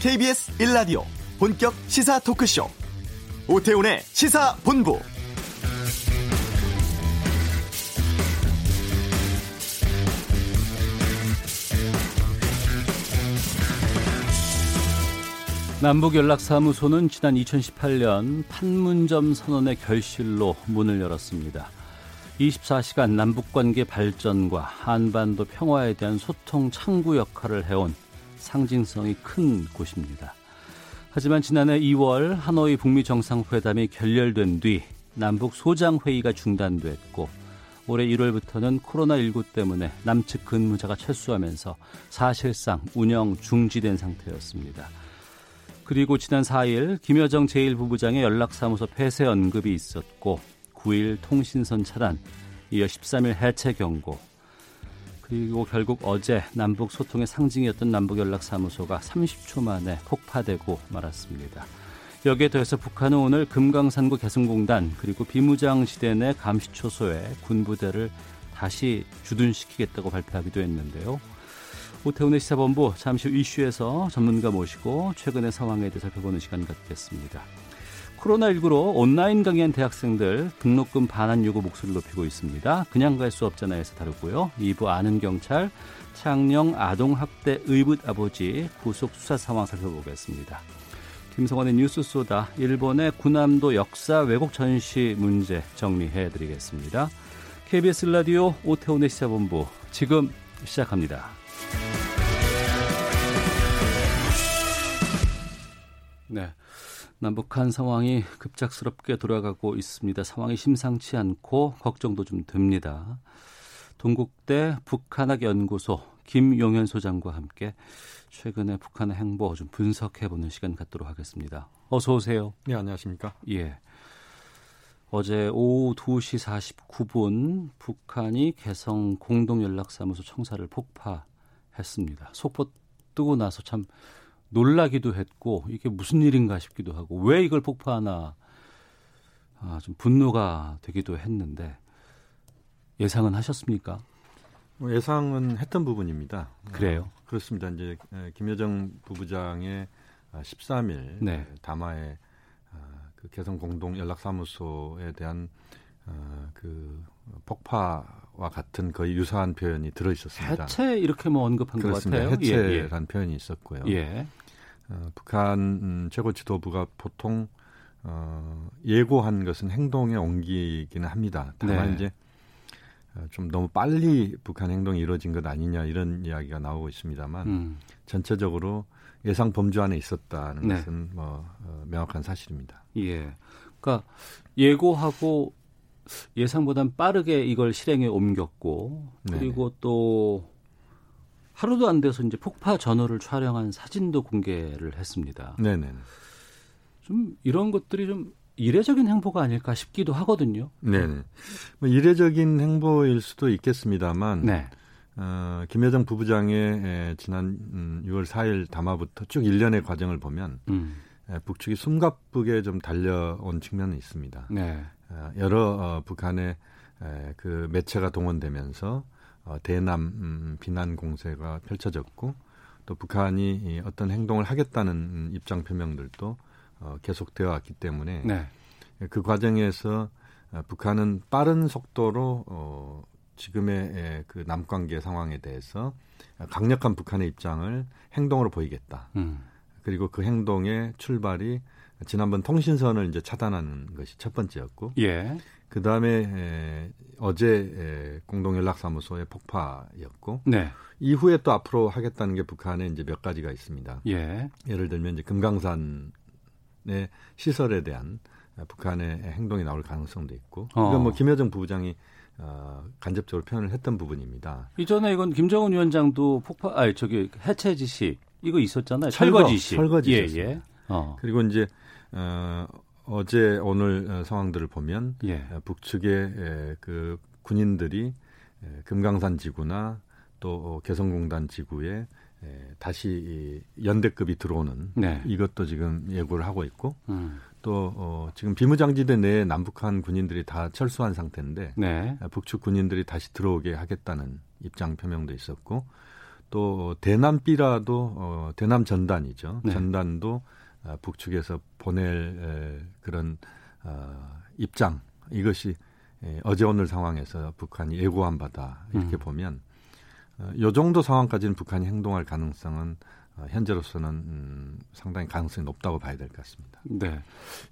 KBS 1라디오 본격 시사 토크쇼 오태훈의 시사본부 남북연락사무소는 지난 2018년 판문점 선언의 결실로 문을 열었습니다. 24시간 남북관계 발전과 한반도 평화에 대한 소통 창구 역할을 해온 상징성이 큰 곳입니다. 하지만 지난해 2월 하노이 북미 정상회담이 결렬된 뒤 남북 소장 회의가 중단됐고 올해 1월부터는 코로나19 때문에 남측 근무자가 철수하면서 사실상 운영 중지된 상태였습니다. 그리고 지난 4일 김여정 제1부부장의 연락사무소 폐쇄 언급이 있었고 9일 통신선 차단, 이어 13일 해체 경고, 그리고 결국 어제 남북 소통의 상징이었던 남북연락사무소가 30초 만에 폭파되고 말았습니다. 여기에 더해서 북한은 오늘 금강산구 개성공단 그리고 비무장지대 내 감시초소에 군부대를 다시 주둔시키겠다고 발표하기도 했는데요. 오태훈의 시사본부 잠시 후 이슈에서 전문가 모시고 최근의 상황에 대해 살펴보는 시간 갖겠습니다. 코로나19로 온라인 강의한 대학생들 등록금 반환 요구 목소리를 높이고 있습니다. 그냥 갈 수 없잖아요에서 다루고요. 2부 아는 경찰 창녕 아동학대 의붓 아버지 구속 수사 상황 살펴보겠습니다. 김성원의 뉴스 소다 일본의 군함도 역사 왜곡 전시 문제 정리해 드리겠습니다. KBS 라디오 오태훈의 시사본부 지금 시작합니다. 네. 남북한 상황이 급작스럽게 돌아가고 있습니다. 상황이 심상치 않고 걱정도 좀 듭니다. 동국대 북한학 연구소 김용현 소장과 함께 최근에 북한의 행보 좀 분석해 보는 시간 갖도록 하겠습니다. 어서 오세요. 네, 안녕하십니까? 예. 어제 오후 2시 49분 북한이 개성 공동연락사무소 청사를 폭파했습니다. 속보 뜨고 나서 참 놀라기도 했고 이게 무슨 일인가 싶기도 하고 왜 이걸 폭파하나 아, 좀 분노가 되기도 했는데 예상은 하셨습니까? 뭐 예상은 했던 부분입니다. 그래요? 어, 그렇습니다. 이제 김여정 부부장의 13일 아, 네. 담화에 아, 그 개성 공동 연락사무소에 대한 어, 그 폭파와 같은 거의 유사한 표현이 들어 있었습니다. 해체 이렇게 뭐 언급한 그렇습니다. 것 같아요. 해체란 예, 예. 표현이 있었고요. 예. 어, 북한 음, 최고 지도부가 보통 어, 예고한 것은 행동에 옮기기는 합니다. 다만 네. 이제 어, 좀 너무 빨리 북한 행동이 이루어진 것 아니냐 이런 이야기가 나오고 있습니다만 음. 전체적으로 예상 범주 안에 있었다는 네. 것은 뭐 어, 명확한 사실입니다. 예. 그러니까 예고하고 예상보단 빠르게 이걸 실행에 옮겼고 그리고 네네. 또 하루도 안 돼서 이제 폭파 전후를 촬영한 사진도 공개를 했습니다. 네네. 좀 이런 것들이 좀 이례적인 행보가 아닐까 싶기도 하거든요. 네네. 뭐 이례적인 행보일 수도 있겠습니다만, 네. 어, 김여정 부부장의 에, 지난 음, 6월 4일 담화부터 쭉 일련의 과정을 보면 음. 에, 북측이 숨가쁘게 좀 달려온 측면은 있습니다. 네. 어, 여러 어, 북한의 에, 그 매체가 동원되면서 어, 대남 음, 비난 공세가 펼쳐졌고 또 북한이 어떤 행동을 하겠다는 입장 표명들도 어, 계속되어 왔기 때문에 네. 그 과정에서 어, 북한은 빠른 속도로 어, 지금의 에, 그 남관계 상황에 대해서 강력한 북한의 입장을 행동으로 보이겠다. 음. 그리고 그 행동의 출발이 지난번 통신선을 이제 차단하는 것이 첫 번째였고, 예. 그 다음에 어제 공동연락사무소의 폭파였고 네. 이후에 또 앞으로 하겠다는 게 북한에 이제 몇 가지가 있습니다. 예. 예를 들면 이제 금강산의 시설에 대한 북한의 행동이 나올 가능성도 있고 어. 이건 뭐 김여정 부부장이 어, 간접적으로 표현을 했던 부분입니다. 이전에 이건 김정은 위원장도 폭파, 아 저기 해체 지시 이거 있었잖아요. 철거 지시. 철거 지시. 예, 예. 어. 그리고 이제 어, 어제 오늘 어, 상황들을 보면 예. 어, 북측의 그 군인들이 금강산 지구나 또 개성공단 지구에 다시 연대급이 들어오는 네. 이것도 지금 예고를 하고 있고 음. 또 어, 지금 비무장지대 내에 남북한 군인들이 다 철수한 상태인데 네. 북측 군인들이 다시 들어오게 하겠다는 입장 표명도 있었고 또 대남비라도 어, 대남 전단이죠. 네. 전단도 어, 북측에서 보낼 에, 그런 어, 입장 이것이 에, 어제 오늘 상황에서 북한이 예고한 바다 이렇게 음. 보면 어, 요 정도 상황까지는 북한이 행동할 가능성은 어, 현재로서는 음, 상당히 가능성이 높다고 봐야 될 것 같습니다. 네.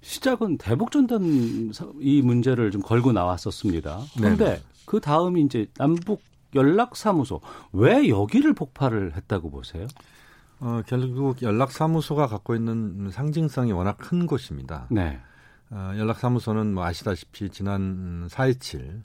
시작은 대북전단 이 문제를 좀 걸고 나왔었습니다. 그런데 네. 그 다음이 이제 남북 연락사무소 왜 여기를 폭발을 했다고 보세요? 어, 결국 연락사무소가 갖고 있는 상징성이 워낙 큰 곳입니다. 네. 어, 연락사무소는 뭐 아시다시피 지난 4.27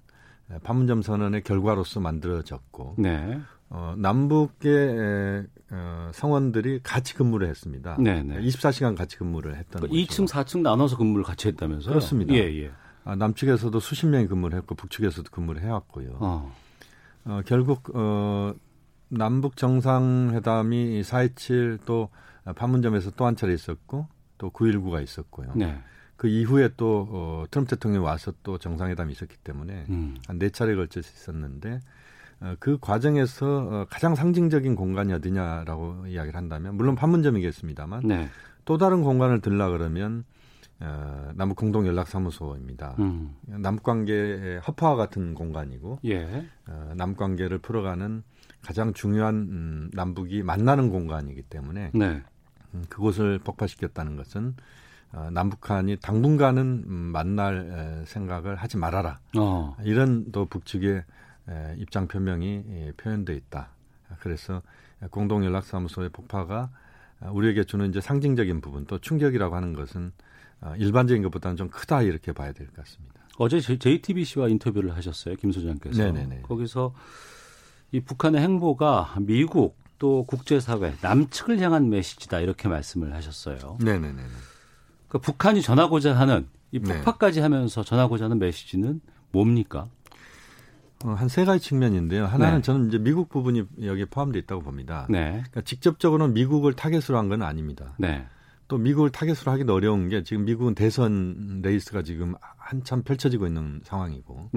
판문점 선언의 결과로서 만들어졌고 네. 어, 남북의 어, 성원들이 같이 근무를 했습니다. 네네. 24시간 같이 근무를 했던 그러니까 2층, 4층 나눠서 근무를 같이 했다면서요? 그렇습니다. 예, 예. 아, 남측에서도 수십 명이 근무를 했고 북측에서도 근무를 해왔고요. 어. 어, 결국 어, 남북 정상회담이 4.27또 판문점에서 또 한 차례 있었고 또 9.19가 있었고요. 네. 그 이후에 또 어, 트럼프 대통령이 와서 또 정상회담이 있었기 때문에 음. 한네 차례 걸쳐서 있었는데 어, 그 과정에서 어, 가장 상징적인 공간이 어디냐라고 이야기를 한다면 물론 판문점이겠습니다만 네. 또 다른 공간을 들라 그러면 어, 남북 공동 연락 사무소입니다. 음. 남북 관계의 허파와 같은 공간이고 예. 어, 남북 관계를 풀어가는 가장 중요한 음, 남북이 만나는 공간이기 때문에 네. 음, 그곳을 폭파시켰다는 것은 어, 남북한이 당분간은 음, 만날 에, 생각을 하지 말아라. 어. 이런 또 북측의 에, 입장 표명이 예, 표현돼 있다. 그래서 공동 연락 사무소의 폭파가 우리에게 주는 이제 상징적인 부분 또 충격이라고 하는 것은 어, 일반적인 것보다는 좀 크다 이렇게 봐야 될 것 같습니다. 어제 JTBC와 인터뷰를 하셨어요, 김 소장께서. 네네네. 거기서 이 북한의 행보가 미국 또 국제사회 남측을 향한 메시지다 이렇게 말씀을 하셨어요. 네네네. 그러니까 북한이 전하고자 하는 이 네. 폭파까지 네. 하면서 전하고자 하는 메시지는 뭡니까? 어, 한 세 가지 측면인데요. 하나는 네. 저는 이제 미국 부분이 여기에 포함되어 있다고 봅니다. 네. 그러니까 직접적으로는 미국을 타겟으로 한 건 아닙니다. 네. 또 미국을 타겟으로 하기도 어려운 게 지금 미국은 대선 레이스가 지금 한참 펼쳐지고 있는 상황이고.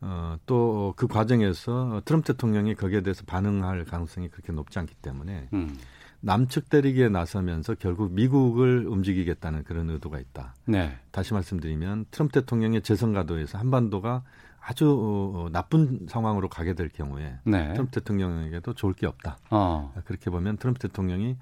네. 어, 또 그 과정에서 트럼프 대통령이 거기에 대해서 반응할 가능성이 그렇게 높지 않기 때문에 음. 남측 때리기에 나서면서 결국 미국을 움직이겠다는 그런 의도가 있다. 네. 다시 말씀드리면 트럼프 대통령의 재선 가도에서 한반도가 아주 어, 나쁜 상황으로 가게 될 경우에 네. 트럼프 대통령에게도 좋을 게 없다. 어. 그렇게 보면 트럼프 대통령이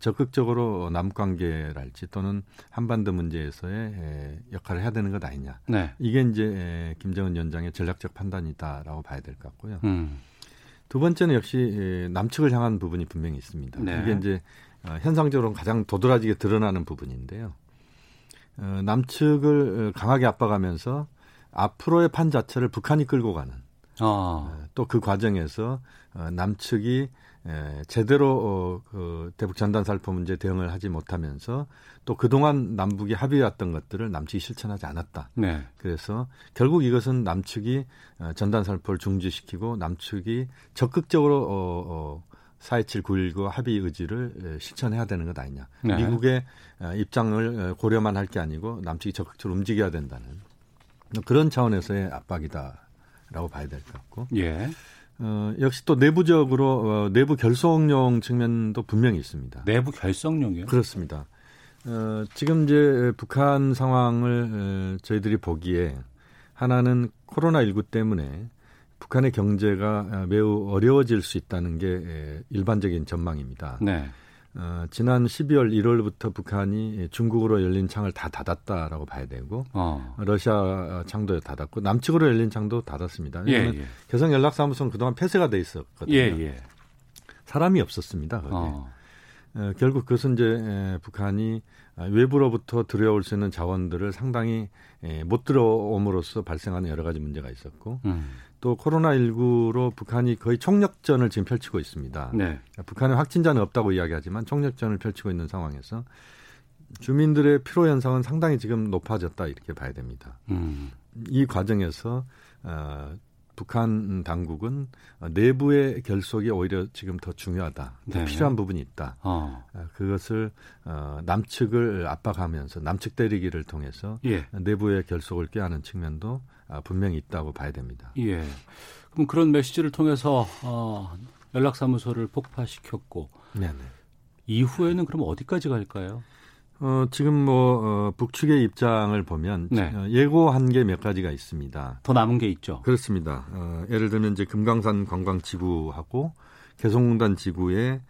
적극적으로 남관계랄지 또는 한반도 문제에서의 역할을 해야 되는 것 아니냐. 네. 이게 이제 김정은 위원장의 전략적 판단이다라고 봐야 될 것 같고요. 음. 두 번째는 역시 남측을 향한 부분이 분명히 있습니다. 네. 이게 이제 어, 현상적으로 가장 도드라지게 드러나는 부분인데요. 어, 남측을 강하게 압박하면서 앞으로의 판 자체를 북한이 끌고 가는 아. 어, 또그 과정에서 남측이 예, 제대로 어, 그 대북 전단 살포 문제 대응을 하지 못하면서 또 그동안 남북이 합의했던 것들을 남측이 실천하지 않았다. 네. 그래서 결국 이것은 남측이 어, 전단 살포를 중지시키고 남측이 적극적으로 어, 어, 4.27, 9.19 합의 의지를 예, 실천해야 되는 것 아니냐. 네. 미국의 어, 입장을 어, 고려만 할 게 아니고 남측이 적극적으로 움직여야 된다는 그런 차원에서의 압박이다라고 봐야 될 것 같고. 예. 어, 역시 또 내부적으로 어, 내부 결속용 측면도 분명히 있습니다. 내부 결속용이요? 그렇습니다. 어, 지금 이제 북한 상황을 어, 저희들이 보기에 하나는 코로나19 때문에 북한의 경제가 어, 매우 어려워질 수 있다는 게 일반적인 전망입니다. 네. 어, 지난 12월 1월부터 북한이 중국으로 열린 창을 다 닫았다라고 봐야 되고 어. 러시아 창도 닫았고 남측으로 열린 창도 닫았습니다. 예, 예. 개성 연락사무소는 그동안 폐쇄가 돼 있었거든요. 예, 예. 사람이 없었습니다. 거기. 어. 어, 결국 그것은 이제 에, 북한이 외부로부터 들여올 수 있는 자원들을 상당히 에, 못 들어옴으로써 발생하는 여러 가지 문제가 있었고 음. 또 코로나19로 북한이 거의 총력전을 지금 펼치고 있습니다. 네. 북한의 확진자는 없다고 이야기하지만 총력전을 펼치고 있는 상황에서 주민들의 피로 현상은 상당히 지금 높아졌다 이렇게 봐야 됩니다. 음. 이 과정에서 어, 북한 당국은 내부의 결속이 오히려 지금 더 중요하다. 네. 필요한 부분이 있다. 어. 어. 그것을 어, 남측을 압박하면서 남측 때리기를 통해서 예. 내부의 결속을 꾀하는 측면도 아, 분명히 있다고 봐야 됩니다. 예. 그럼 그런 메시지를 통해서 어, 연락사무소를 폭파시켰고 네네. 이후에는 그럼 어디까지 갈까요? 어, 지금 뭐 어, 북측의 입장을 보면 네. 어, 예고한 게 몇 가지가 있습니다. 더 남은 게 있죠. 그렇습니다. 어, 예를 들면 이제 금강산 관광지구하고 개성공단 지구에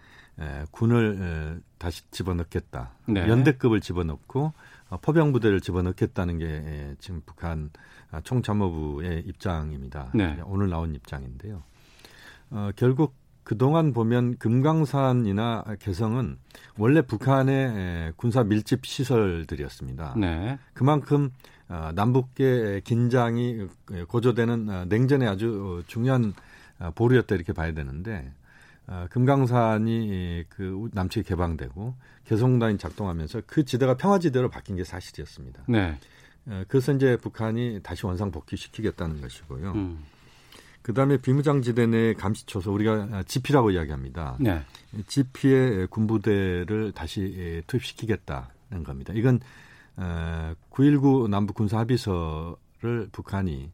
에, 군을 에, 다시 집어넣겠다. 네. 연대급을 집어넣고 어, 포병 부대를 집어넣겠다는 게 에, 지금 북한 아, 총참모부의 입장입니다. 네. 오늘 나온 입장인데요. 어, 결국 그동안 보면 금강산이나 개성은 원래 북한의 군사 밀집 시설들이었습니다. 네. 그만큼 어, 남북의 긴장이 고조되는 어, 냉전의 아주 중요한 어, 보루였다 이렇게 봐야 되는데 금강산이 그 남측에 개방되고 개성단이 작동하면서 그 지대가 평화지대로 바뀐 게 사실이었습니다. 네. 그래서 이제 북한이 다시 원상 복귀시키겠다는 것이고요. 음. 그다음에 비무장지대 내 감시초소 우리가 지피라고 이야기합니다. 네. 지피의 군부대를 다시 예, 투입시키겠다는 겁니다. 이건 9.19 어, 남북 군사 합의서를 북한이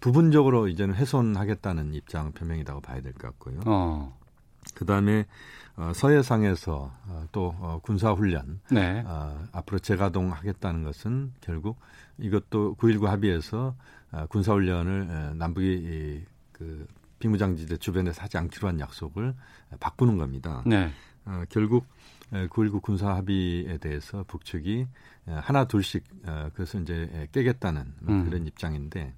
부분적으로 이제는 훼손하겠다는 입장 표명이라고 봐야 될 것 같고요. 어. 그다음에 어, 서해상에서 어, 또 군사 훈련 네. 앞으로 재가동하겠다는 것은 결국 이것도 9.19 합의에서 군사 훈련을 남북이 그 비무장지대 주변에서 하지 않기로 한 약속을 바꾸는 겁니다. 네. 어, 결국 9.19 군사 합의에 대해서 북측이 하나 둘씩 어, 그래서 이제 깨겠다는 음. 그런 입장인데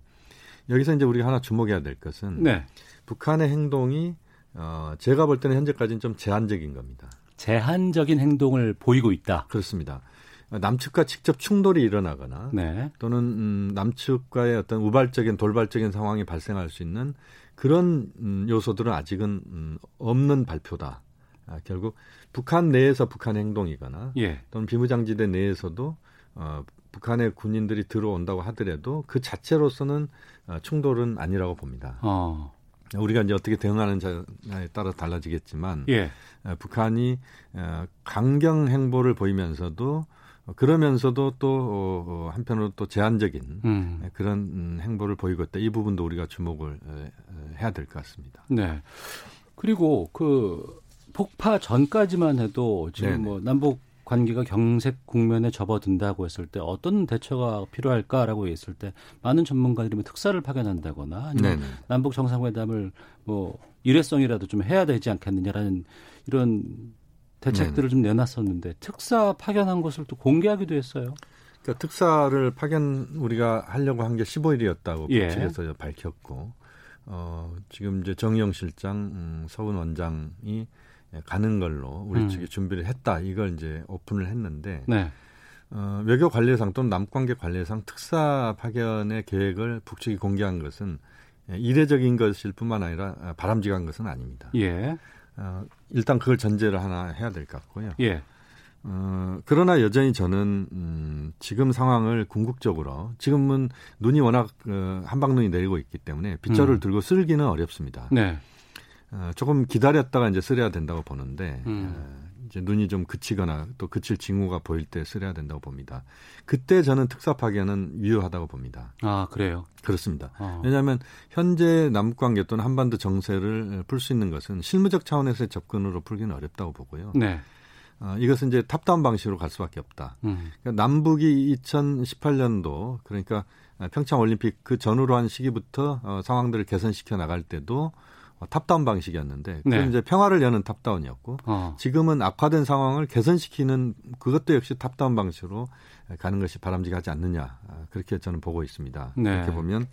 여기서 이제 우리가 하나 주목해야 될 것은 네. 북한의 행동이 어, 제가 볼 때는 현재까지는 좀 제한적인 겁니다. 제한적인 행동을 보이고 있다. 그렇습니다. 남측과 직접 충돌이 일어나거나 네. 또는 음, 남측과의 어떤 우발적인 돌발적인 상황이 발생할 수 있는 그런 음, 요소들은 아직은 음, 없는 발표다. 아, 결국 북한 내에서 북한 행동이거나 예. 또는 비무장지대 내에서도 어, 북한의 군인들이 들어온다고 하더라도 그 자체로서는 어, 충돌은 아니라고 봅니다. 어. 우리가 이제 어떻게 대응하는지에 따라 달라지겠지만 예. 어, 북한이 어, 강경 행보를 보이면서도 어, 그러면서도 또 어, 어, 한편으로 또 제한적인 음. 예, 그런 음, 행보를 보이고 있다. 이 부분도 우리가 주목을 해야 될 것 같습니다. 네. 그리고 그 폭파 전까지만 해도 지금 네네. 뭐 남북 관계가 경색 국면에 접어든다고 했을 때 어떤 대처가 필요할까라고 했을 때 많은 전문가들이 뭐 특사를 파견한다거나 아니면 네네. 남북 정상회담을 뭐 일회성이라도 좀 해야 되지 않겠느냐라는 이런 대책들을 네좀 내놨었는데 특사 파견한 것을 또 공개하기도 했어요. 그러니까 특사를 파견 우리가 하려고 한 게 15일이었다고 예. 측에서 밝혔고 어, 지금 이제 정영 실장, 음, 서훈 원장이 가는 걸로 우리 음. 측이 준비를 했다. 이걸 이제 오픈을 했는데 네. 어, 외교 관례상 또는 남관계 관례상 특사 파견의 계획을 북측이 공개한 것은 이례적인 것일 뿐만 아니라 바람직한 것은 아닙니다. 예. 어, 일단 그걸 전제를 하나 해야 될 것 같고요. 예. 어, 그러나 여전히 저는 음, 지금 상황을 궁극적으로 지금은 눈이 워낙 어, 한방눈이 내리고 있기 때문에 빗자루를 음. 들고 쓸기는 어렵습니다. 네. 어, 조금 기다렸다가 이제 쓰려야 된다고 보는데 음. 어, 이제 눈이 좀 그치거나 또 그칠 징후가 보일 때 쓰려야 된다고 봅니다. 그때 저는 특사 파견은 유효하다고 봅니다. 아 그래요? 그렇습니다. 어. 왜냐하면 현재 남북관계 또는 한반도 정세를 풀 수 있는 것은 실무적 차원에서의 접근으로 풀기는 어렵다고 보고요. 네. 어, 이것은 이제 top-down 방식으로 갈 수밖에 없다. 음. 그러니까 남북이 2018년도 그러니까 평창 올림픽 그 전후로 한 시기부터 어, 상황들을 개선시켜 나갈 때도 어, top-down 방식이었는데 그건 네. 이제 평화를 여는 top-down이었고 어. 지금은 악화된 상황을 개선시키는 그것도 역시 top-down 방식으로 가는 것이 바람직하지 않느냐 아, 그렇게 저는 보고 있습니다. 네. 이렇게 보면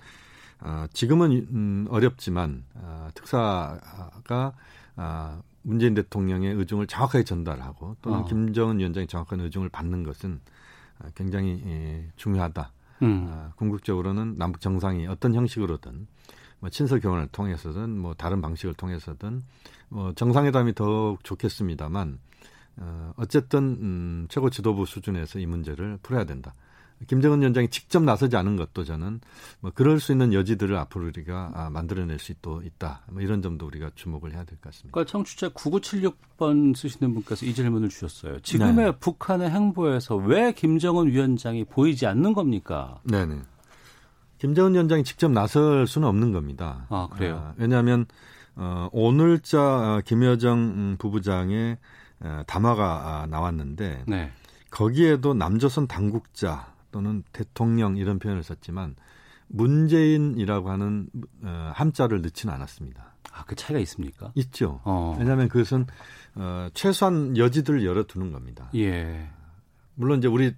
어, 지금은 음, 어렵지만 어, 특사가 어, 문재인 대통령의 의중을 정확하게 전달하고 또는 어. 김정은 위원장이 정확한 의중을 받는 것은 어, 굉장히 예, 중요하다. 음. 어, 궁극적으로는 남북 정상이 어떤 형식으로든 뭐 친서 교환을 통해서든 뭐 다른 방식을 통해서든 뭐 정상회담이 더욱 좋겠습니다만 어, 어쨌든 음, 최고 지도부 수준에서 이 문제를 풀어야 된다. 김정은 위원장이 직접 나서지 않은 것도 저는 뭐 그럴 수 있는 여지들을 앞으로 우리가 아, 만들어낼 수 있도 있다. 뭐 이런 점도 우리가 주목을 해야 될 것 같습니다. 그러니까 청취자 9976번 쓰시는 분께서 이 질문을 주셨어요. 지금의 네. 북한의 행보에서 왜 김정은 위원장이 보이지 않는 겁니까? 네네. 김정은 위원장이 직접 나설 수는 없는 겁니다. 아, 그래요? 아, 왜냐하면 어, 오늘자 어, 김여정 음, 부부장의 어, 담화가 아, 나왔는데 네. 거기에도 남조선 당국자 또는 대통령 이런 표현을 썼지만 문재인이라고 하는 어, 함자를 넣지는 않았습니다. 아, 그 차이가 있습니까? 있죠. 어. 왜냐하면 그것은 어, 최소한 여지들을 열어두는 겁니다. 예. 물론 이제 우리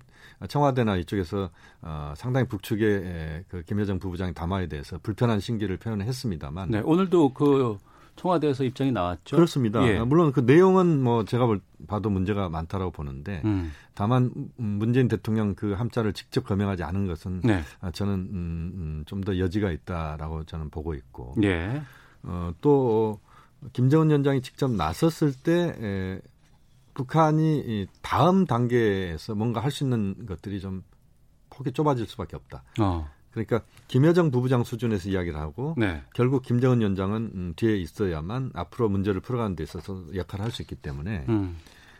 청와대나 이쪽에서 어, 상당히 북측의 그 김여정 부부장의 담화에 대해서 불편한 심기를 표현했습니다만. 네, 오늘도 그 청와대에서 입장이 나왔죠. 그렇습니다. 예. 물론 그 내용은 뭐 제가 봐도 문제가 많다라고 보는데 음. 다만 문재인 대통령 그 함자를 직접 거명하지 않은 것은 네. 저는 음, 음, 좀더 여지가 있다라고 저는 보고 있고. 예. 어, 또 김정은 위원장이 직접 나섰을 때 에, 북한이 다음 단계에서 뭔가 할 수 있는 것들이 좀 폭이 좁아질 수밖에 없다. 어. 그러니까 김여정 부부장 수준에서 이야기를 하고 네. 결국 김정은 위원장은 음, 뒤에 있어야만 앞으로 문제를 풀어가는 데 있어서 역할을 할 수 있기 때문에 음.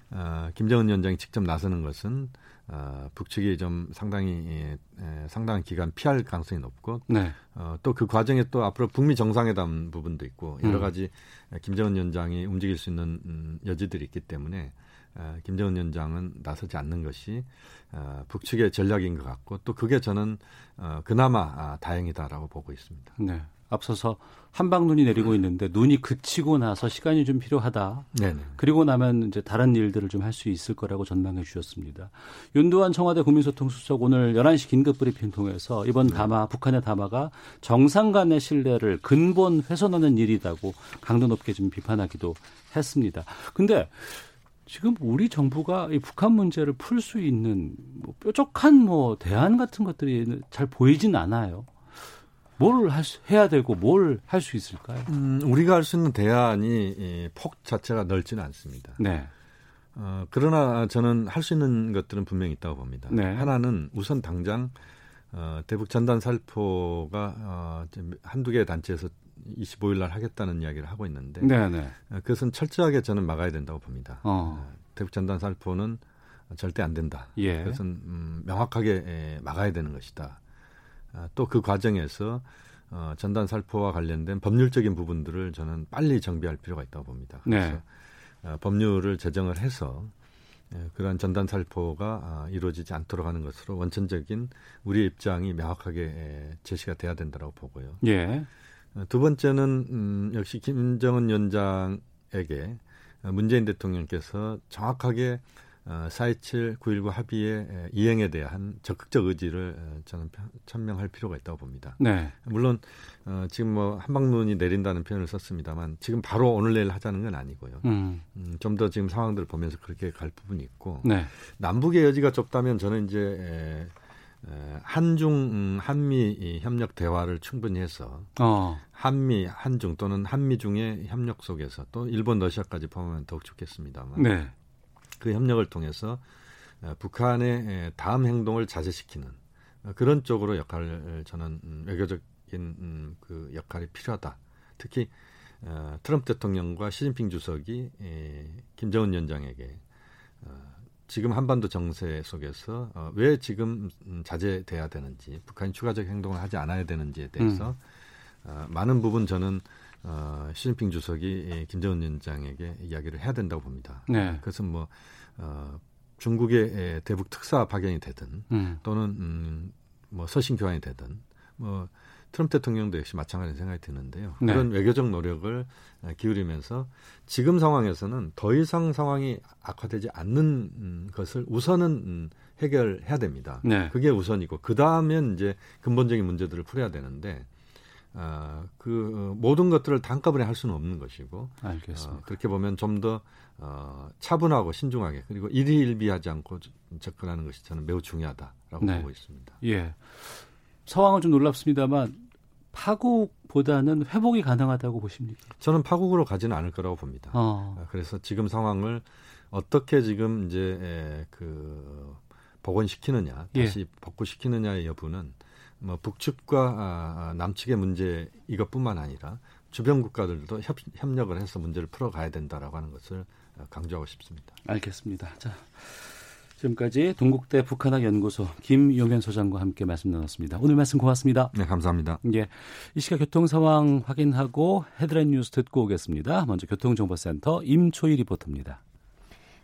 어, 김정은 위원장이 직접 나서는 것은 어, 북측이 좀 상당히 예, 예, 상당한 기간 피할 가능성이 높고 네. 어, 또 그 과정에 또 앞으로 북미 정상회담 부분도 있고 여러 음. 가지 음. 김정은 위원장이 움직일 수 있는 음, 여지들이 있기 때문에 어, 김정은 위원장은 나서지 않는 것이 어, 북측의 전략인 것 같고 또 그게 저는 어, 그나마 아, 다행이다라고 보고 있습니다. 네. 앞서서 한방 눈이 내리고 있는데 눈이 그치고 나서 시간이 좀 필요하다. 네네. 그리고 나면 이제 다른 일들을 좀 할 수 있을 거라고 전망해 주셨습니다. 윤두환 청와대 국민소통수석 오늘 11시 긴급 브리핑 통해서 이번 네. 담화, 북한의 담화가 정상 간의 신뢰를 근본 훼손하는 일이다고 강도 높게 좀 비판하기도 했습니다. 근데 지금 우리 정부가 이 북한 문제를 풀 수 있는 뭐 뾰족한 뭐 대안 같은 것들이 잘 보이진 않아요. 뭘할 수, 해야 되고 뭘 할 수 있을까요? 음, 우리가 할 수 있는 대안이 이, 폭 자체가 넓지는 않습니다. 네. 어, 그러나 저는 할 수 있는 것들은 분명히 있다고 봅니다. 네. 하나는 우선 당장 어, 대북 전단 살포가 어, 한두 개 단체에서 25일 날 하겠다는 이야기를 하고 있는데 네네. 네. 어, 그것은 철저하게 저는 막아야 된다고 봅니다. 어. 어. 대북 전단 살포는 절대 안 된다. 예. 그것은 음, 명확하게 막아야 되는 것이다. 아, 또그 과정에서 어, 전단 살포와 관련된 법률적인 부분들을 저는 빨리 정비할 필요가 있다고 봅니다. 그래서 네. 어, 법률을 제정을 해서 예, 그러한 전단 살포가 아, 이루어지지 않도록 하는 것으로 원천적인 우리의 입장이 명확하게 예, 제시가 돼야 된다고 보고요. 예. 어, 두 번째는 음, 역시 김정은 위원장에게 문재인 대통령께서 정확하게 어, 4.27, 9.19 합의의 이행에 대한 적극적 의지를 어, 저는 천명할 필요가 있다고 봅니다. 네. 물론 어, 지금 뭐 한방눈이 내린다는 표현을 썼습니다만 지금 바로 오늘 내일 하자는 건 아니고요. 음. 음, 좀 더 지금 상황들을 보면서 그렇게 갈 부분이 있고 네. 남북의 여지가 좁다면 저는 이제 에, 한중 음, 한미 협력 대화를 충분히 해서 어. 한미 한중 또는 한미 중의 협력 속에서 또 일본 러시아까지 포함하면 더욱 좋겠습니다만 네. 그 협력을 통해서 어, 북한의 다음 행동을 자제시키는 어, 그런 쪽으로 역할을 저는 음, 외교적인 음, 그 역할이 필요하다. 특히 어, 트럼프 대통령과 시진핑 주석이 김정은 위원장에게 지금 한반도 정세 속에서 어, 왜 지금 음, 자제돼야 되는지 북한이 추가적 행동을 하지 않아야 되는지에 대해서 음. 어, 많은 부분 저는 어, 시진핑 주석이 김정은 위원장에게 이야기를 해야 된다고 봅니다. 네. 그것은 뭐 어, 중국의 대북 특사 파견이 되든 음. 또는 음, 뭐 서신 교환이 되든 뭐 트럼프 대통령도 역시 마찬가지 생각이 드는데요. 네. 그런 외교적 노력을 기울이면서 지금 상황에서는 더 이상 상황이 악화되지 않는 음, 것을 우선은 음, 해결해야 됩니다. 네. 그게 우선이고 그 다음엔 이제 근본적인 문제들을 풀어야 되는데 어, 그 어, 모든 것들을 단꺼번에 할 수는 없는 것이고 알겠습니다. 어, 그렇게 보면 좀더 어, 차분하고 신중하게 그리고 일희일비하지 않고 접근하는 것이 저는 매우 중요하다라고 네. 보고 있습니다. 예. 상황은 좀 놀랍습니다만 파국보다는 회복이 가능하다고 보십니까? 저는 파국으로 가지는 않을 거라고 봅니다. 어. 아, 그래서 지금 상황을 어떻게 지금 이제 그 복원시키느냐, 다시 예. 복구시키느냐의 여부는 뭐 북측과 아, 아, 남측의 문제 이것뿐만 아니라 주변 국가들도 협, 협력을 해서 문제를 풀어가야 된다라고 하는 것을 강조하고 싶습니다. 알겠습니다. 자. 지금까지 동국대 북한학 연구소 김용현 소장과 함께 말씀 나눴습니다. 오늘 말씀 고맙습니다. 네, 감사합니다. 예. 이 시각 교통 상황 확인하고 헤드라인 뉴스 듣고 오겠습니다. 먼저 교통정보센터 임초희 리포터입니다.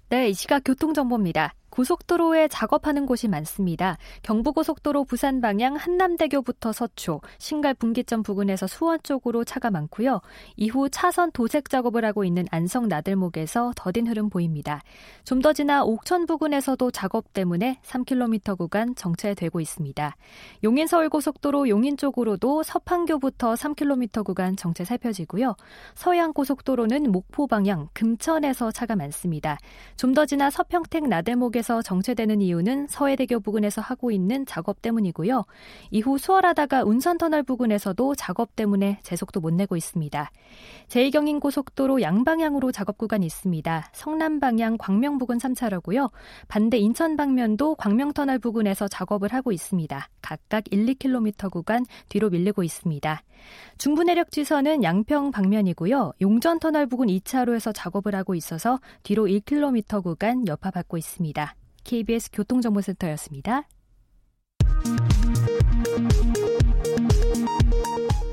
네, 이 시각 교통정보입니다. 고속도로에 작업하는 곳이 많습니다. 경부고속도로 부산 방향 한남대교부터 서초, 신갈 분기점 부근에서 수원 쪽으로 차가 많고요. 이후 차선 도색 작업을 하고 있는 안성 나들목에서 더딘 흐름 보입니다. 좀 더 지나 옥천 부근에서도 작업 때문에 3km 구간 정체되고 있습니다. 용인 서울고속도로 용인 쪽으로도 서판교부터 3km 구간 정체 살펴지고요. 서해안고속도로는 목포 방향 금천에서 차가 많습니다. 좀 더 지나 서평택 나들목에 계속해서 정체되는 이유는 서해대교 부근에서 하고 있는 작업 때문이고요. 이후 수월하다가 운선터널 부근에서도 작업 때문에 제속도 못 내고 있습니다. 제2경인 고속도로 양방향으로 작업 구간이 있습니다. 성남 방향 광명 부근 3차로고요. 반대 인천 방면도 광명터널 부근에서 작업을 하고 있습니다. 각각 1, 2km 구간 뒤로 밀리고 있습니다. 중부내력지선은 양평 방면이고요. 용전터널 부근 2차로에서 작업을 하고 있어서 뒤로 1km 구간 여파받고 있습니다. KBS 교통정보센터였습니다.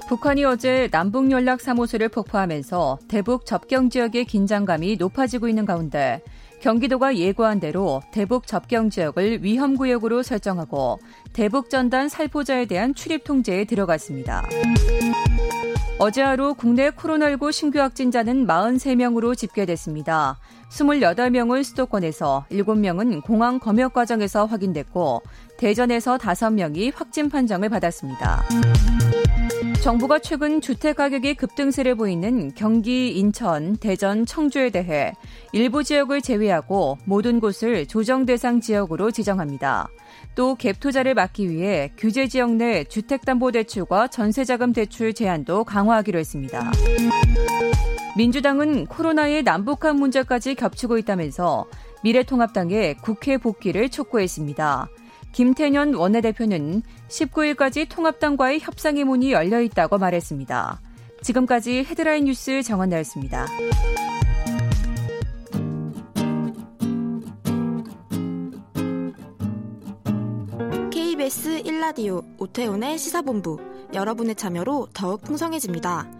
북한이 어제 남북연락사무소를 폭파하면서 대북 접경 지역의 긴장감이 높아지고 있는 가운데 경기도가 예고한 대로 대북 접경 지역을 위험구역으로 설정하고 대북 전단 살포자에 대한 출입 통제에 들어갔습니다. 어제 하루 국내 코로나19 신규 확진자는 43명으로 집계됐습니다. 28명은 수도권에서 7명은 공항 검역 과정에서 확인됐고 대전에서 5명이 확진 판정을 받았습니다. 정부가 최근 주택 가격이 급등세를 보이는 경기, 인천, 대전, 청주에 대해 일부 지역을 제외하고 모든 곳을 조정 대상 지역으로 지정합니다. 또 갭 투자를 막기 위해 규제 지역 내 주택담보대출과 전세자금 대출 제한도 강화하기로 했습니다. 민주당은 코로나의 남북한 문제까지 겹치고 있다면서 미래통합당의 국회 복귀를 촉구했습니다. 김태년 원내대표는 19일까지 통합당과의 협상의 문이 열려 있다고 말했습니다. 지금까지 헤드라인 뉴스 정원나였습니다. KBS 1라디오 오태훈의 시사본부 여러분의 참여로 더욱 풍성해집니다.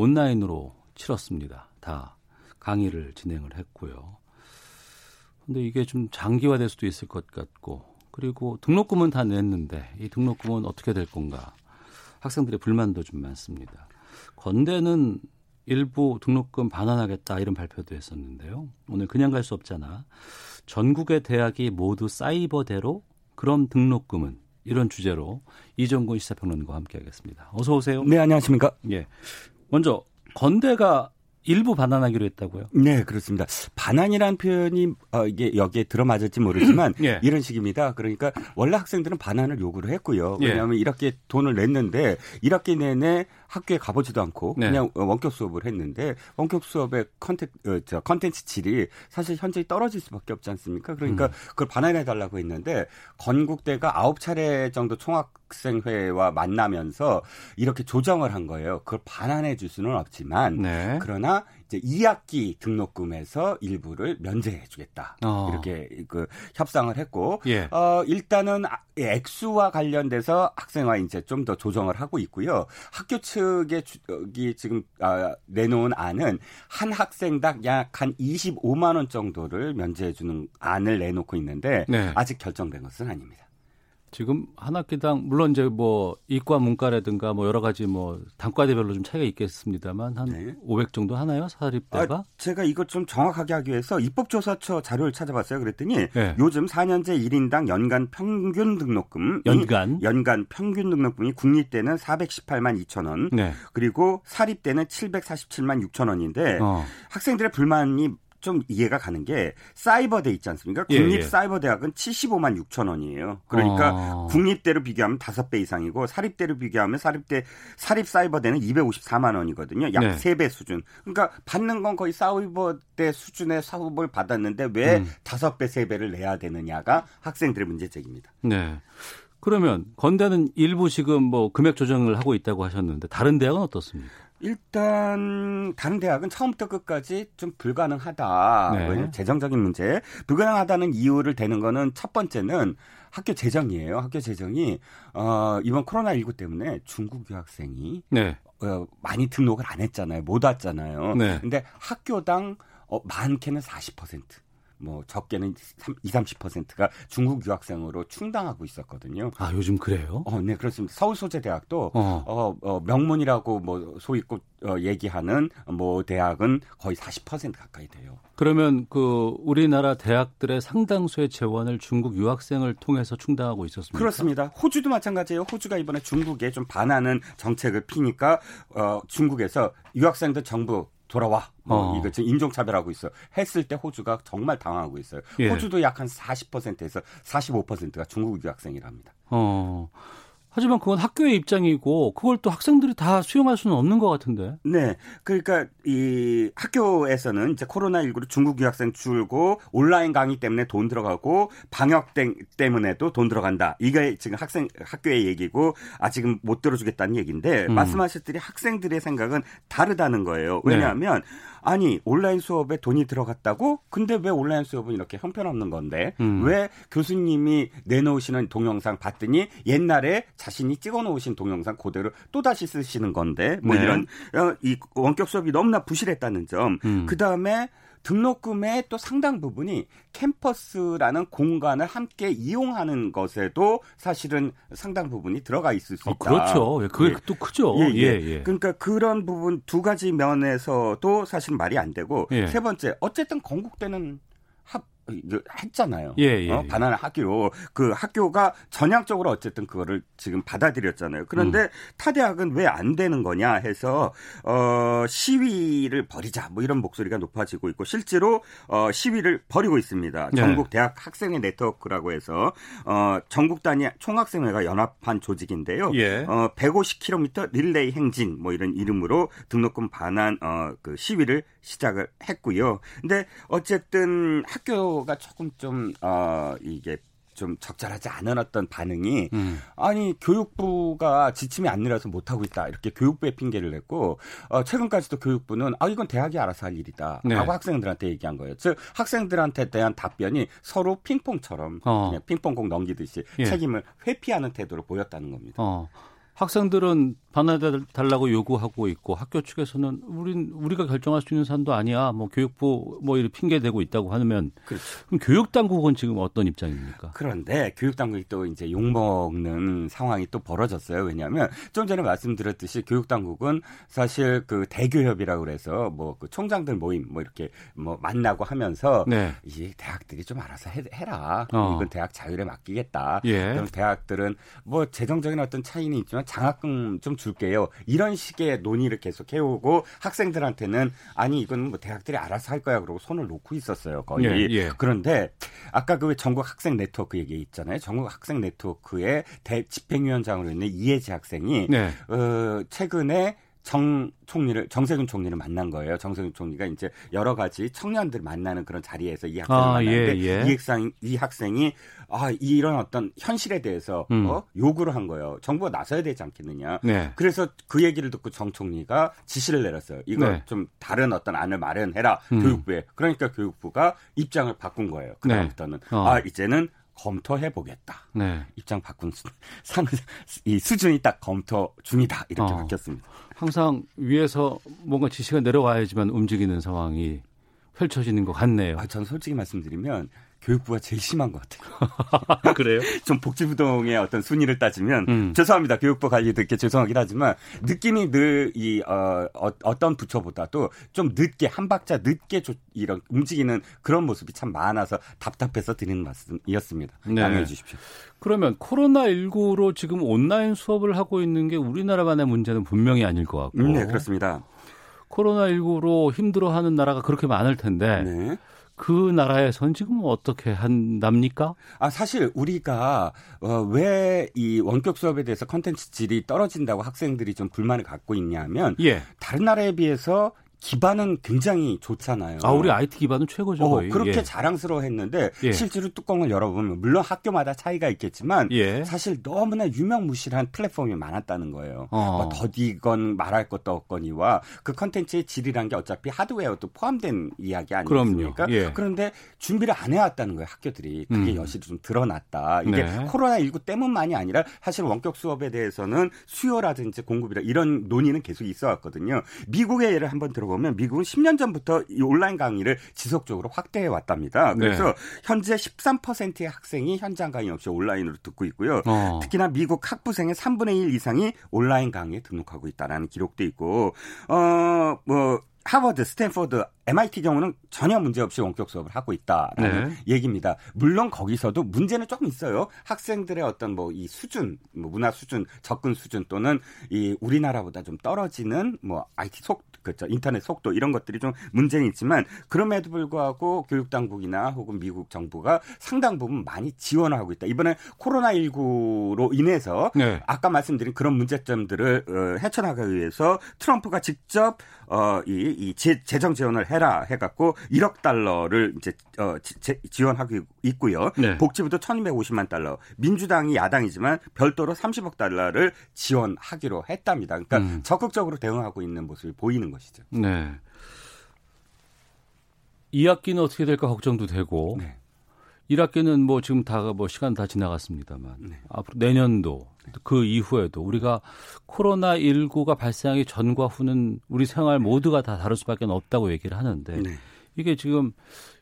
온라인으로 치렀습니다. 다 강의를 진행을 했고요. 근데 이게 좀 장기화될 수도 있을 것 같고 그리고 등록금은 다 냈는데 이 등록금은 어떻게 될 건가? 학생들의 불만도 좀 많습니다. 건대는 일부 등록금 반환하겠다 이런 발표도 했었는데요. 오늘 그냥 갈 수 없잖아. 전국의 대학이 모두 사이버대로 그럼 등록금은 이런 주제로 이정근 시사평론가와 함께하겠습니다. 어서 오세요. 네, 안녕하십니까? 예. 먼저 건대가 일부 반환하기로 했다고요? 네, 그렇습니다. 반환이라는 표현이 어, 이게 여기에 들어맞을지 모르지만 예. 이런 식입니다. 그러니까 원래 학생들은 반환을 요구를 했고요. 예. 왜냐하면 예. 1학기에 돈을 냈는데 1학기 내내 학교에 가보지도 않고 네. 그냥 원격 수업을 했는데 원격 수업의 컨텐 어, 저 컨텐츠 질이 사실 현저히 떨어질 수밖에 없지 않습니까? 그러니까 음. 그걸 반환해 달라고 했는데 건국대가 아홉 차례 정도 총학생회와 만나면서 이렇게 조정을 한 거예요. 그걸 반환해 줄 수는 없지만 네. 그러나 이제 2학기 등록금에서 일부를 면제해 주겠다. 어. 이렇게 그 협상을 했고 예. 어 일단은 아, 액수와 관련돼서 학생화 이제 좀 더 조정을 하고 있고요. 학교 측에 여기 지금 아, 내놓은 안은 한 학생당 약 한 25만 원 정도를 면제해 주는 안을 내놓고 있는데 네. 아직 결정된 것은 아닙니다. 지금 한 학기당 물론 이제 뭐 이과 문과라든가 뭐 여러 가지 뭐 단과대별로 좀 차이가 있겠습니다만 한 네. 500 정도 하나요 사립대가? 아, 제가 이것 좀 정확하게 하기 위해서 입법조사처 자료를 찾아봤어요. 그랬더니 네. 요즘 4년제 1인당 연간 평균 등록금 연간 연간 평균 등록금이 국립대는 418만 2천 원, 네. 그리고 사립대는 747만 6천 원인데 어. 학생들의 불만이 좀 이해가 가는 게 사이버대 있지 않습니까? 국립 예, 예. 사이버대학은 75만 6천 원이에요. 그러니까 어. 국립대로 비교하면 5배 이상이고 사립대로 비교하면 사립대 사립 사이버대는 254만 원이거든요. 약 네. 3배 수준. 그러니까 받는 건 거의 사이버대 수준의 사업을 받았는데 왜 음. 5배, 3배를 내야 되느냐가 학생들의 문제점입니다. 네. 그러면 건대는 일부 지금 뭐 금액 조정을 하고 있다고 하셨는데 다른 대학은 어떻습니까? 일단 다른 대학은 처음부터 끝까지 좀 불가능하다. 네. 재정적인 문제. 불가능하다는 이유를 대는 거는 첫 번째는 학교 재정이에요. 학교 재정이 어 이번 코로나 19 때문에 중국 유학생이 네. 어, 많이 등록을 안 했잖아요. 못 왔잖아요. 네. 근데 학교당 어 많게는 40%. 뭐 적게는 3, 20, 30%가 중국 유학생으로 충당하고 있었거든요. 아 요즘 그래요? 어, 네 그렇습니다. 서울 소재대학도 어. 어, 어 명문이라고 뭐 소위 꼭 어, 얘기하는 뭐 대학은 거의 40% 가까이 돼요. 그러면 그 우리나라 대학들의 상당수의 재원을 중국 유학생을 통해서 충당하고 있었습니다. 그렇습니다. 호주도 마찬가지예요. 호주가 이번에 중국에 좀 반하는 정책을 피니까 어, 중국에서 유학생들 정부 돌아와. 뭐 어. 이거 지금 인종차별하고 있어. 했을 때 호주가 정말 당황하고 있어요. 예. 호주도 약 한 40%에서 45%가 중국 유학생이랍니다. 어. 하지만 그건 학교의 입장이고 그걸 또 학생들이 다 수용할 수는 없는 것 같은데. 네. 그러니까 이 학교에서는 이제 코로나19로 중국 유학생 줄고 온라인 강의 때문에 돈 들어가고 방역 때문에도 돈 들어간다. 이게 지금 학생 학교의 얘기고 아직은 못 들어주겠다는 얘기인데 음. 말씀하셨더니 학생들의 생각은 다르다는 거예요. 왜냐하면 네. 아니 온라인 수업에 돈이 들어갔다고? 근데 왜 온라인 수업은 이렇게 형편없는 건데 음. 왜 교수님이 내놓으시는 동영상 봤더니 옛날에 자신이 찍어놓으신 동영상 그대로 또 다시 쓰시는 건데 뭐 네. 이런 어, 이 원격 수업이 너무나 부실했다는 점. 음. 그 다음에 등록금의 또 상당 부분이 캠퍼스라는 공간을 함께 이용하는 것에도 사실은 상당 부분이 들어가 있을 수 어, 있다. 어, 그렇죠. 예, 그게 예. 또 크죠. 예, 예, 예, 예. 그러니까 그런 부분 두 가지 면에서도 사실 말이 안 되고 예. 세 번째 어쨌든 건국대는 했잖아요. 예, 예, 어? 바나나 학교 그 학교가 전향적으로 어쨌든 그거를 지금 받아들였잖아요. 그런데 음. 타 대학은 왜 안 되는 거냐 해서 어 시위를 벌이자 뭐 이런 목소리가 높아지고 있고 실제로 어 시위를 벌이고 있습니다. 네. 전국 대학 학생회 네트워크라고 해서 어 전국 단위 총학생회가 연합한 조직인데요. 예. 어 150km 릴레이 행진 뭐 이런 이름으로 등록금 반환 어 그 시위를 시작을 했고요. 근데 어쨌든 학교가 조금 좀, 어, 이게 좀 적절하지 않은 어떤 반응이 음. 아니 교육부가 지침이 안 내려서 못 하고 있다 이렇게 교육부에 핑계를 냈고 어, 최근까지도 교육부는 아 이건 대학이 알아서 할 일이다라고 네. 학생들한테 얘기한 거예요. 즉 학생들한테 대한 답변이 서로 핑퐁처럼 어. 그냥 핑퐁공 넘기듯이 예. 책임을 회피하는 태도를 보였다는 겁니다. 어. 학생들은 반환달라고 요구하고 있고 학교 측에서는 우린 우리가 결정할 수 있는 사안도 아니야. 뭐 교육부 뭐 이렇게 핑계 대고 있다고 하면 그렇죠. 그럼 교육 당국은 지금 어떤 입장입니까? 그런데 교육 당국이 또 이제 욕 먹는 상황이 또 벌어졌어요. 왜냐하면 좀 전에 말씀드렸듯이 교육 당국은 사실 그 대교협이라고 그래서 뭐 그 총장들 모임 뭐 이렇게 뭐 만나고 하면서 네. 이제 대학들이 좀 알아서 해, 라 어. 이건 대학 자율에 맡기겠다. 예. 그럼 대학들은 뭐 재정적인 어떤 차이는 있지만 장학금 좀 줄게요. 이런 식의 논의를 계속 해오고 학생들한테는 아니 이건 뭐 대학들이 알아서 할 거야 그러고 손을 놓고 있었어요 거의. 예, 예. 그런데 아까 그 전국 학생 네트워크 얘기 있잖아요. 전국 학생 네트워크의 대 집행위원장으로 있는 이해지 학생이 네. 어, 최근에 정 총리를 정세균 총리를 만난 거예요. 정세균 총리가 이제 여러 가지 청년들 만나는 그런 자리에서 이 학생을 아, 만났는데 예, 예. 이 학생 이 학생이 아 이런 어떤 현실에 대해서 음. 어, 요구를 한 거예요. 정부가 나서야 되지 않겠느냐. 네. 그래서 그 얘기를 듣고 정 총리가 지시를 내렸어요. 이거 네. 좀 다른 어떤 안을 마련해라 음. 교육부에. 그러니까 교육부가 입장을 바꾼 거예요. 그다음부터는 네. 어. 아 이제는 검토해 보겠다. 네. 입장 바꾼 상, 이 수준이 딱 검토 중이다 이렇게 어. 바뀌었습니다. 항상 위에서 뭔가 지시가 내려와야지만 움직이는 상황이 펼쳐지는 것 같네요. 아, 전 솔직히 말씀드리면 교육부가 제일 심한 것 같아요. 그래요? 좀 복지부동의 어떤 순위를 따지면 음. 죄송합니다. 교육부 관리 듣게 죄송하긴 하지만 느낌이 늘 이 어, 어, 떤 부처보다도 좀 늦게 한 박자 늦게 조, 이런 움직이는 그런 모습이 참 많아서 답답해서 드리는 말씀이었습니다. 네. 양해해 주십시오. 그러면 코로나19로 지금 온라인 수업을 하고 있는 게 우리나라만의 문제는 분명히 아닐 것 같고. 음, 네, 그렇습니다. 코로나19로 힘들어하는 나라가 그렇게 많을 텐데 네. 그 나라에선 지금 어떻게 한답니까? 아 사실 우리가 어, 왜이 원격 수업에 대해서 컨텐츠 질이 떨어진다고 학생들이 좀 불만을 갖고 있냐면 예. 다른 나라에 비해서 기반은 굉장히 좋잖아요. 아, 우리 IT 기반은 최고죠. 어, 그렇게 예. 자랑스러워했는데 예. 실제로 뚜껑을 열어보면 물론 학교마다 차이가 있겠지만 예. 사실 너무나 유명무실한 플랫폼이 많았다는 거예요. 어. 뭐 더디건 말할 것도 없거니와 그 컨텐츠의 질이란 게 어차피 하드웨어도 포함된 이야기 아니겠습니까? 예. 그런데 준비를 안 해왔다는 거예요. 학교들이 그게 음. 여실히 좀 드러났다. 이게 네. 코로나 19 때문만이 아니라 사실 원격 수업에 대해서는 수요라든지 공급이라 이런 논의는 계속 있어왔거든요. 미국의 예를 한번 들어. 보면 미국은 10년 전부터 이 온라인 강의를 지속적으로 확대해 왔답니다. 그래서 네. 현재 13%의 학생이 현장 강의 없이 온라인으로 듣고 있고요. 어. 특히나 미국 학부생의 3분의 1 이상이 온라인 강의에 등록하고 있다라는 기록도 있고 어뭐 하버드, 스탠퍼드, MIT 경우는 전혀 문제 없이 원격 수업을 하고 있다라는 네. 얘기입니다. 물론 거기서도 문제는 조금 있어요. 학생들의 어떤 뭐 이 수준, 뭐 문화 수준, 접근 수준 또는 이 우리나라보다 좀 떨어지는 뭐 IT 속 그렇죠. 인터넷 속도 이런 것들이 좀 문제는 있지만 그럼에도 불구하고 교육 당국이나 혹은 미국 정부가 상당 부분 많이 지원하고 있다. 이번에 코로나 19로 인해서 네. 아까 말씀드린 그런 문제점들을 어, 헤쳐나가기 위해서 트럼프가 직접 어, 이, 이 재, 재정 지원을 해라 해갖고 1억 달러를 이제 어, 지, 지원하고 있고요. 네. 복지부도 1,250만 달러. 민주당이 야당이지만 별도로 30억 달러를 지원하기로 했답니다. 그러니까 음. 적극적으로 대응하고 있는 모습이 보이는 것이죠. 네. 2학기는 어떻게 될까 걱정도 되고 네. 1학기는 뭐 지금 다 뭐 시간 다 지나갔습니다.만 네. 앞으로 내년도 그 이후에도 우리가 코로나 19가 발생하기 전과 후는 우리 생활 모두가 다 다를 수밖에 없다고 얘기를 하는데 네. 이게 지금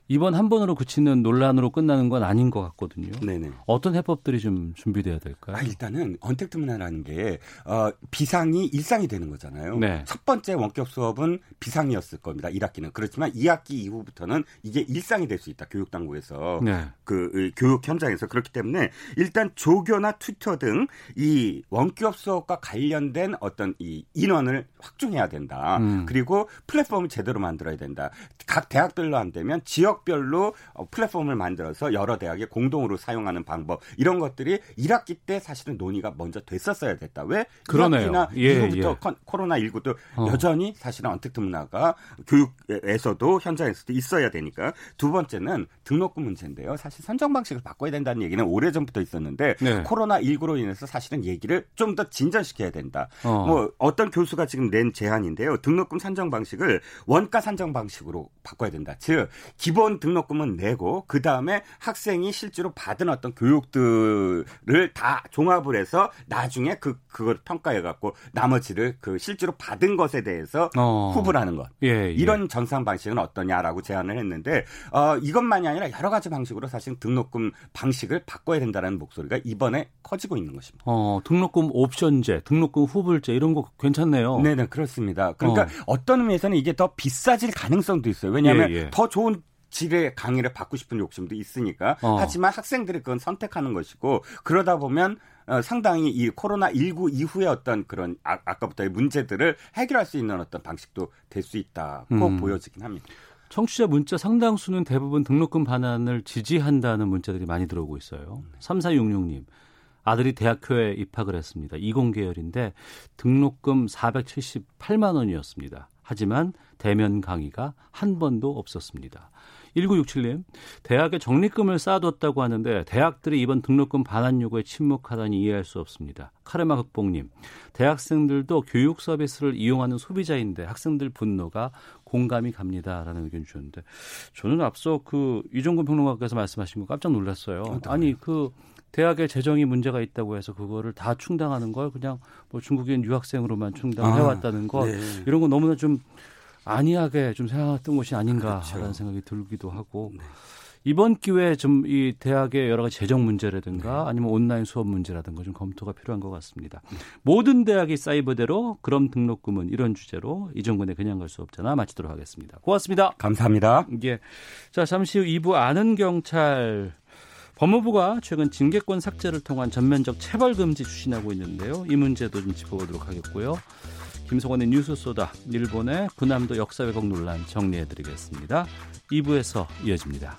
이번 한 번으로 그치는 논란으로 끝나는 건 아닌 것 같거든요. 네네. 어떤 해법들이 좀 준비돼야 될까요? 아, 일단은 언택트 문화라는 게 어, 비상이 일상이 되는 거잖아요. 네. 첫 번째 원격 수업은 비상이었을 겁니다. 1학기는 그렇지만 2학기 이후부터는 이게 일상이 될 수 있다. 교육 당국에서 네. 그 교육 현장에서 그렇기 때문에 일단 조교나 튜터 등 이 원격 수업과 관련된 어떤 이 인원을 확충해야 된다. 음. 그리고 플랫폼을 제대로 만들어야 된다. 각 대학들로 안 되면 지역 지역별로 어, 플랫폼을 만들어서 여러 대학에 공동으로 사용하는 방법 이런 것들이 1학기 때 사실은 논의가 먼저 됐었어야 됐다. 왜? 그러네요. 1학기나 예, 이후부터 예. 코로나 19도 어. 여전히 사실은 언택트 문화가 교육에서도 현장에서도 있어야 되니까 두 번째는 등록금 문제인데요. 사실 선정 방식을 바꿔야 된다는 얘기는 오래 전부터 있었는데 네. 코로나 19로 인해서 사실은 얘기를 좀 더 진전시켜야 된다. 어. 뭐 어떤 교수가 지금 낸 제안인데요. 등록금 산정 방식을 원가 산정 방식으로 바꿔야 된다. 즉 기본 기본 등록금은 내고 그 다음에 학생이 실제로 받은 어떤 교육들을 다 종합을 해서 나중에 그 그걸 평가해 갖고 나머지를 그 실제로 받은 것에 대해서 어. 후불하는 것 예, 예. 이런 전산 방식은 어떠냐라고 제안을 했는데 어, 이것만이 아니라 여러 가지 방식으로 사실 등록금 방식을 바꿔야 된다는 목소리가 이번에 커지고 있는 것입니다. 어, 등록금 옵션제, 등록금 후불제 이런 거 괜찮네요. 네네 그렇습니다. 그러니까 어. 떤 의미에서는 이게 더 비싸질 가능성도 있어요. 왜냐하면 예, 예. 더 좋은 질의 강의를 받고 싶은 욕심도 있으니까 어. 하지만 학생들이 그건 선택하는 것이고 그러다 보면 어, 상당히 이 코로나 19 이후에 어떤 그런 아, 아까부터의 문제들을 해결할 수 있는 어떤 방식도 될 수 있다고 음. 보여지긴 합니다. 청취자 문자 상당수는 대부분 등록금 반환을 지지한다는 문자들이 많이 들어오고 있어요. 3466님. 아들이 대학교에 입학을 했습니다. 이공계열인데 등록금 478만 원이었습니다. 하지만 대면 강의가 한 번도 없었습니다. 1967님, 대학에 적립금을 쌓아뒀다고 하는데 대학들이 이번 등록금 반환 요구에 침묵하다니 이해할 수 없습니다. 카르마 극복님, 대학생들도 교육 서비스를 이용하는 소비자인데 학생들 분노가 공감이 갑니다라는 의견 주셨는데 저는 앞서 그 이종근 평론가께서 말씀하신 거 깜짝 놀랐어요. 어, 네. 아니 그 대학의 재정이 문제가 있다고 해서 그거를 다 충당하는 걸 그냥 뭐 중국인 유학생으로만 충당해 왔다는 아, 것 네. 이런 거 너무나 좀 안이하게 좀 생각했던 것이 아닌가라는 그렇죠. 생각이 들기도 하고 네. 이번 기회에 좀 이 대학의 여러 가지 재정 문제라든가 네. 아니면 온라인 수업 문제라든가 좀 검토가 필요한 것 같습니다. 네. 모든 대학이 사이버대로 그럼 등록금은 이런 주제로 이정근의 그냥 갈 수 없잖아 마치도록 하겠습니다. 고맙습니다. 감사합니다. 예. 자, 잠시 후 2부 아는 경찰 법무부가 최근 징계권 삭제를 통한 전면적 체벌 금지 추진하고 있는데요. 이 문제도 좀 짚어보도록 하겠고요. 김성원의 뉴스소다 일본의 군함도 역사 왜곡 논란 정리해드리겠습니다. 2부에서 이어집니다.